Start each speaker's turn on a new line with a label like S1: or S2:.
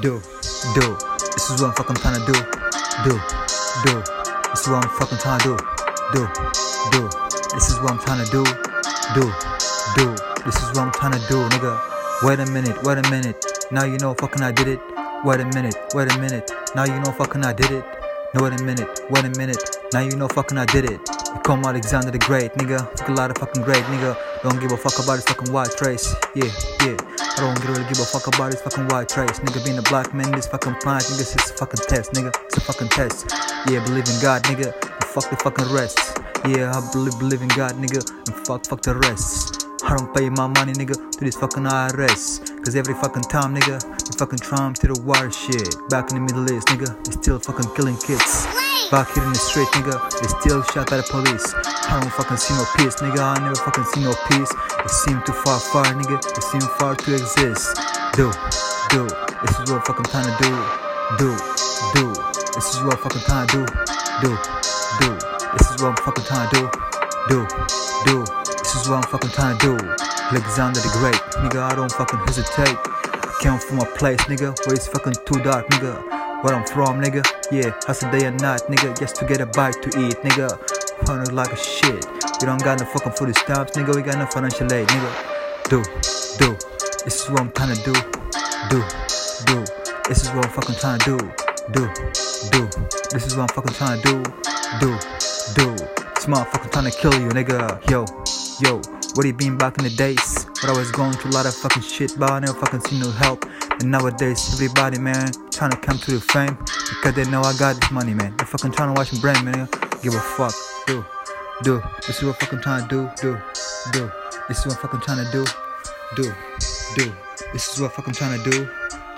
S1: do, do. This is what I'm fucking trying to do, do, do. This is what I'm fucking trying to do, do, do. This is what I'm trying to do, do, do. This is what I'm trying to do, nigga. Wait a minute, wait a minute. Now you know fucking I did it. Wait a minute, wait a minute. Now you know fucking I did it. No, wait a minute, wait a minute. Now you know fucking I did it. You call me Alexander the Great, nigga. Fuck a lot of fucking great, nigga. Don't give a fuck about his fucking white race. Yeah, yeah. I don't really give a fuck about his fucking white trash. Nigga, being a black man, this fucking pride, nigga, it's a fucking test, nigga. It's a fucking test. Yeah, believe in God, nigga. And fuck the fucking rest. Yeah, I believe, believe in God, nigga. And fuck, fuck the rest. I don't pay my money, nigga, to this fucking IRS. Cause every fucking time, nigga, you fucking try to the war shit. Back in the Middle East, nigga, they still fucking killing kids. Back here in the street, nigga, they still shot by the police. I don't fucking see no peace, nigga. I never fucking see no peace. It seem too far, far, nigga. It seem far to exist. Do, do. This is what I'm fucking trying to do. Do, do. This is what I'm fucking trying to do. Do, do. This is what I'm fucking trying to do. Do, do. This is what I'm fucking trying to do. Alexander the Great, nigga. I don't fucking hesitate. Came from a place, nigga, where it's fucking too dark, nigga. Where I'm from, nigga. Yeah, hustle day and night, nigga, just to get a bite to eat, nigga. Running like a shit. We don't got no fucking food stamps, nigga. We got no financial aid, nigga. Do, do. This is what I'm trying to do. Do, do. This is what I'm fucking trying to do. Do, do. This is what I'm fucking trying to do. Do, do. This motherfucker trying to kill you, nigga. Yo, yo. What you been back in the days? But I was going through a lot of fucking shit, but I never fucking see no help. And nowadays, everybody, man, trying to come to the fame because they know I got this money, man. They fucking trying to watch my brain, man. Give a fuck. Do, do. This is what fucking trying to do. Do, do. This is what fucking trying to do. Do, do. This is what fucking trying to do.